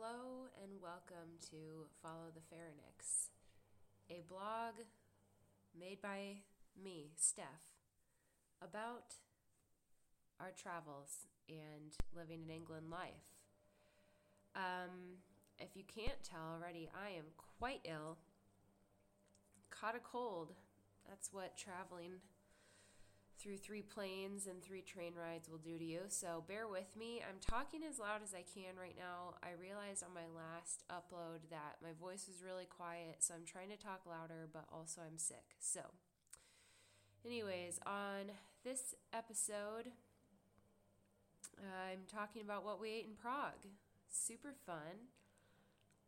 Hello and welcome to Follow the Pharynx, a blog made by me, Steph, about our travels and living in England life. Um, if you can't tell already, I am quite ill. Caught a cold. That's what traveling through three planes and three train rides will do to you. So bear with me. I'm talking as loud as I can right now. I realized on my last upload that my voice was really quiet, so I'm trying to talk louder, but also I'm sick. So, anyways, on this episode, I'm talking about what we ate in Prague. Super fun.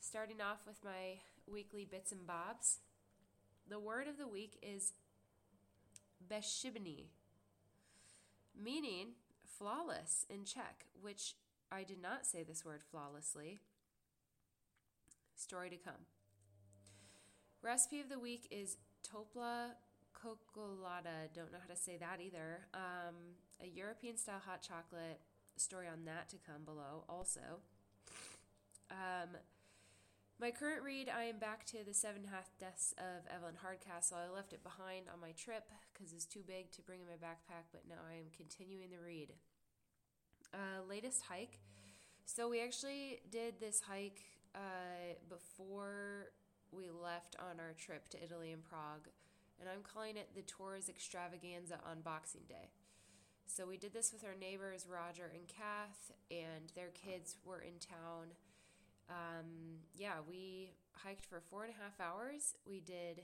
Starting off with my weekly bits and bobs. The word of the week is Beshibny, meaning flawless in Czech, which I did not say this word flawlessly. Story to come. Recipe of the week is topla kokolada. Don't know how to say that either. Um, a European style hot chocolate. Story on that to come below also. Um, my current read, I am back to the Seven Half Deaths of Evelyn Hardcastle. I left it behind on my trip because it's too big to bring in my backpack, but now I am continuing the read. Uh, latest hike. So we actually did this hike uh, before we left on our trip to Italy and Prague, and I'm calling it the Tors Extravaganza on Boxing Day. So we did this with our neighbors, Roger and Kath, and their kids were in town um, yeah, we hiked for four and a half hours. We did.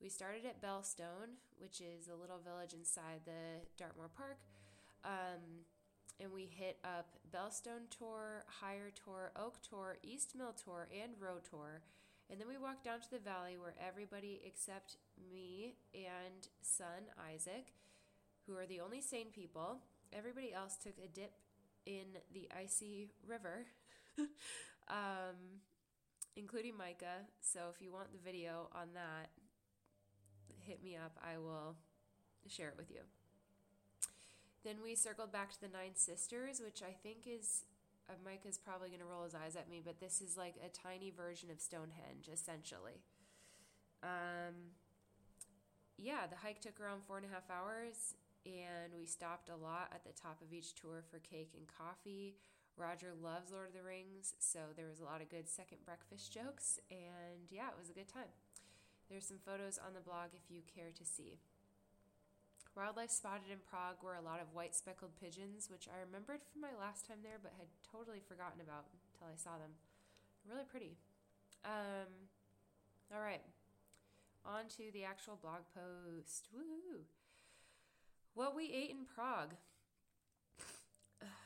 We started at Belstone, which is a little village inside the Dartmoor Park. Um, and we hit up Belstone Tor, Higher Tor, Oke Tor, East Mill Tor, and Row Tor. And then we walked down to the valley where everybody except me and son Isaac, who are the only sane people, everybody else took a dip in the icy river, um, including Micah. So if you want the video on that, hit me up. I will share it with you. Then we circled back to the Nine Sisters, which I think is uh, Micah's probably going to roll his eyes at me, but this is like a tiny version of Stonehenge, essentially. Um, yeah, the hike took around four and a half hours and we stopped a lot at the top of each tor for cake and coffee. Roger loves Lord of the Rings, so there was a lot of good second breakfast jokes, and yeah, it was a good time. There's some photos on the blog if you care to see. Wildlife spotted in Prague were a lot of white speckled pigeons, which I remembered from my last time there but had totally forgotten about until I saw them. Really pretty. Um, all right, on to the actual blog post. What we ate in Prague.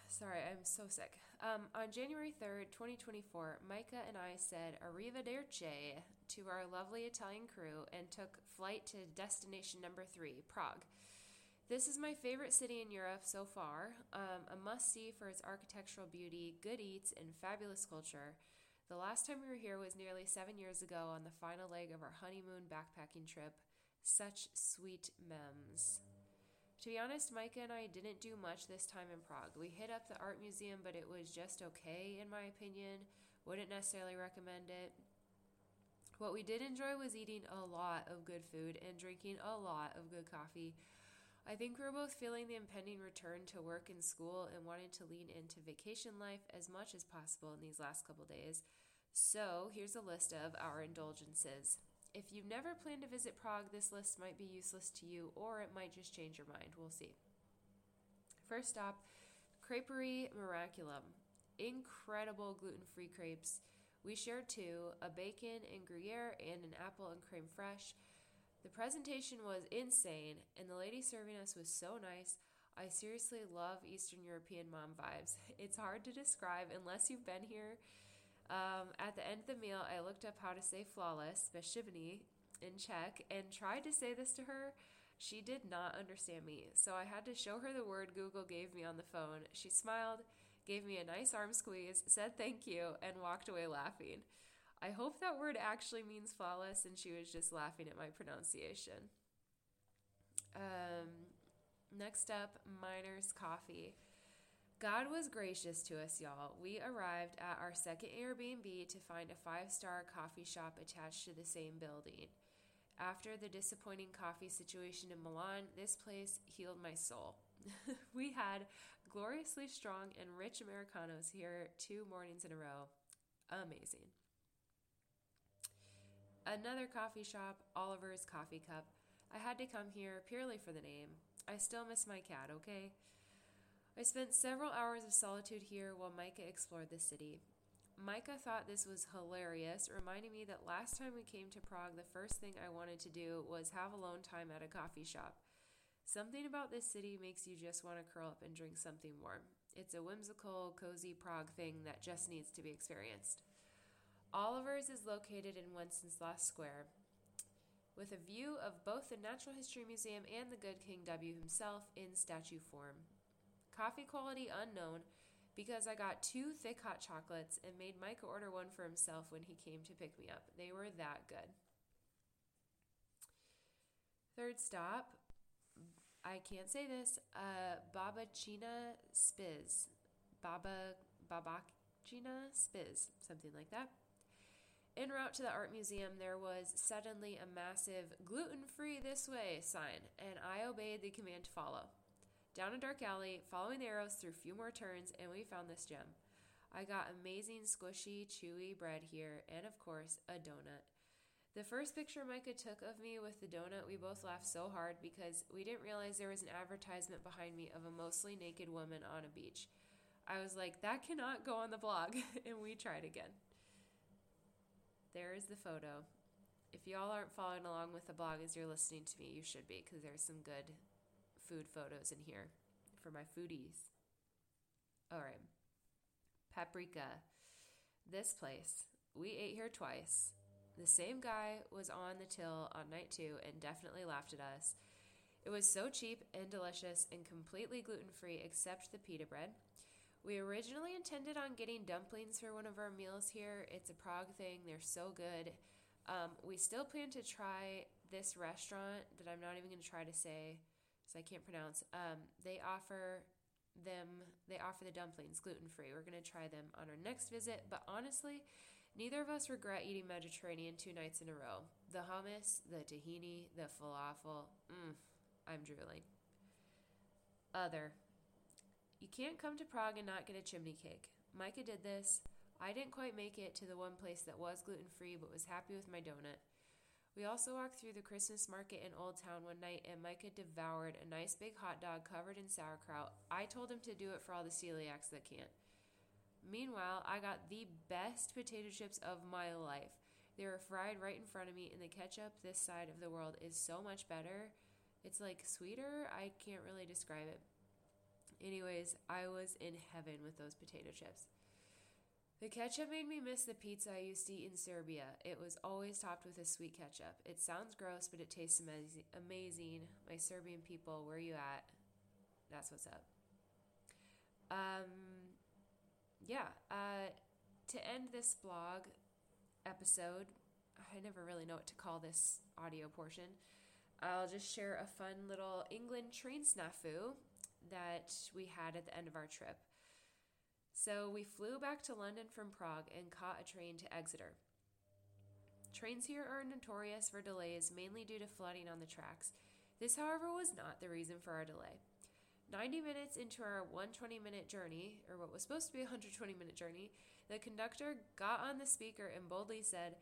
Sorry, I'm so sick. Um, on January 3rd, 2024, Micah and I said arrivederci to our lovely Italian crew and took flight to destination number three, Prague. This is my favorite city in Europe so far, um, a must see for its architectural beauty, good eats, and fabulous culture. The last time we were here was nearly seven years ago on the final leg of our honeymoon backpacking trip. Such sweet memes. To be honest, Micah and I didn't do much this time in Prague. We hit up the art museum, but it was just okay, in my opinion. Wouldn't necessarily recommend it. What we did enjoy was eating a lot of good food and drinking a lot of good coffee. I think we are both feeling the impending return to work and school and wanted to lean into vacation life as much as possible in these last couple days. So, here's a list of our indulgences. If you've never planned to visit Prague, this list might be useless to you, or it might just change your mind. We'll see. First stop, Creperie Miraculum. Incredible gluten free crepes. We shared two a bacon and Gruyere and an apple and creme fraiche. The presentation was insane, and the lady serving us was so nice. I seriously love Eastern European mom vibes. It's hard to describe unless you've been here. Um, at the end of the meal, I looked up how to say flawless, beshivny, in Czech, and tried to say this to her. She did not understand me, so I had to show her the word Google gave me on the phone. She smiled, gave me a nice arm squeeze, said thank you, and walked away laughing. I hope that word actually means flawless, and she was just laughing at my pronunciation. Um, next up, Miner's Coffee. God was gracious to us, y'all. We arrived at our second Airbnb to find a five star coffee shop attached to the same building. After the disappointing coffee situation in Milan, this place healed my soul. we had gloriously strong and rich Americanos here two mornings in a row. Amazing. Another coffee shop, Oliver's Coffee Cup. I had to come here purely for the name. I still miss my cat, okay? I spent several hours of solitude here while Micah explored the city. Micah thought this was hilarious, reminding me that last time we came to Prague, the first thing I wanted to do was have alone time at a coffee shop. Something about this city makes you just want to curl up and drink something warm. It's a whimsical, cozy Prague thing that just needs to be experienced. Oliver's is located in Wenceslas Square, with a view of both the Natural History Museum and the Good King W himself in statue form. Coffee quality unknown because I got two thick hot chocolates and made Mike order one for himself when he came to pick me up. They were that good. Third stop, I can't say this, uh, Babachina Spiz. Baba, Babachina Spiz, something like that. En route to the art museum, there was suddenly a massive gluten free this way sign, and I obeyed the command to follow. Down a dark alley, following the arrows through a few more turns, and we found this gem. I got amazing, squishy, chewy bread here, and of course, a donut. The first picture Micah took of me with the donut, we both laughed so hard because we didn't realize there was an advertisement behind me of a mostly naked woman on a beach. I was like, that cannot go on the blog, and we tried again. There is the photo. If y'all aren't following along with the blog as you're listening to me, you should be because there's some good food photos in here for my foodies. All right. Paprika. This place. We ate here twice. The same guy was on the till on night two and definitely laughed at us. It was so cheap and delicious and completely gluten free except the pita bread. We originally intended on getting dumplings for one of our meals here. It's a Prague thing, they're so good. Um, we still plan to try this restaurant that I'm not even going to try to say so I can't pronounce. Um, they offer them they offer the dumplings gluten free. We're gonna try them on our next visit, but honestly, neither of us regret eating Mediterranean two nights in a row. The hummus, the tahini, the falafel. Mm, I'm drooling. Other. You can't come to Prague and not get a chimney cake. Micah did this. I didn't quite make it to the one place that was gluten free, but was happy with my donut. We also walked through the Christmas market in Old Town one night, and Micah devoured a nice big hot dog covered in sauerkraut. I told him to do it for all the celiacs that can't. Meanwhile, I got the best potato chips of my life. They were fried right in front of me, and the ketchup this side of the world is so much better. It's like sweeter. I can't really describe it. Anyways, I was in heaven with those potato chips. The ketchup made me miss the pizza I used to eat in Serbia. It was always topped with a sweet ketchup. It sounds gross, but it tastes amazing. My Serbian people, where are you at? That's what's up. Um, yeah. Uh, to end this blog episode, I never really know what to call this audio portion. I'll just share a fun little England train snafu that we had at the end of our trip. So we flew back to London from Prague and caught a train to Exeter. Trains here are notorious for delays, mainly due to flooding on the tracks. This, however, was not the reason for our delay. 90 minutes into our 120 minute journey, or what was supposed to be a 120 minute journey, the conductor got on the speaker and boldly said,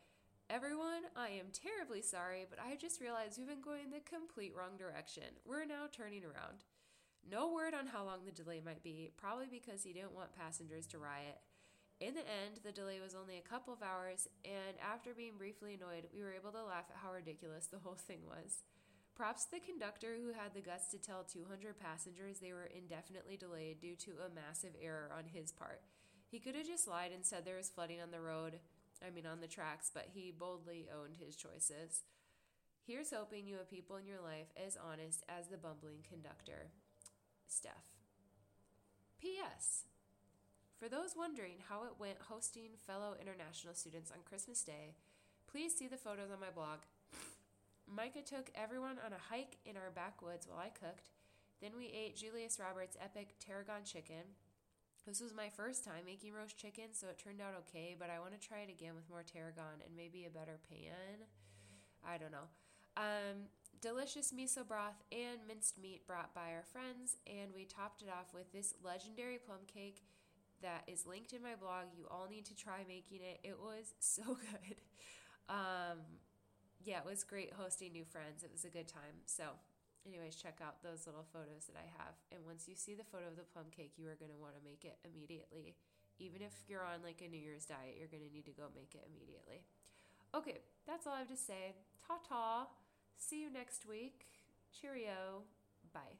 Everyone, I am terribly sorry, but I just realized we've been going the complete wrong direction. We're now turning around. No word on how long the delay might be, probably because he didn't want passengers to riot. In the end, the delay was only a couple of hours, and after being briefly annoyed, we were able to laugh at how ridiculous the whole thing was. Props to the conductor who had the guts to tell 200 passengers they were indefinitely delayed due to a massive error on his part. He could have just lied and said there was flooding on the road, I mean on the tracks, but he boldly owned his choices. Here's hoping you have people in your life as honest as the bumbling conductor. Steph. P.S. For those wondering how it went hosting fellow international students on Christmas Day, please see the photos on my blog. Micah took everyone on a hike in our backwoods while I cooked. Then we ate Julius Roberts' epic tarragon chicken. This was my first time making roast chicken, so it turned out okay, but I want to try it again with more tarragon and maybe a better pan. I don't know. Um, delicious miso broth and minced meat brought by our friends, and we topped it off with this legendary plum cake that is linked in my blog. You all need to try making it. It was so good. Um, yeah, it was great hosting new friends. It was a good time. So, anyways, check out those little photos that I have. And once you see the photo of the plum cake, you are going to want to make it immediately. Even if you're on like a New Year's diet, you're going to need to go make it immediately. Okay, that's all I have to say. Ta ta. See you next week. Cheerio. Bye.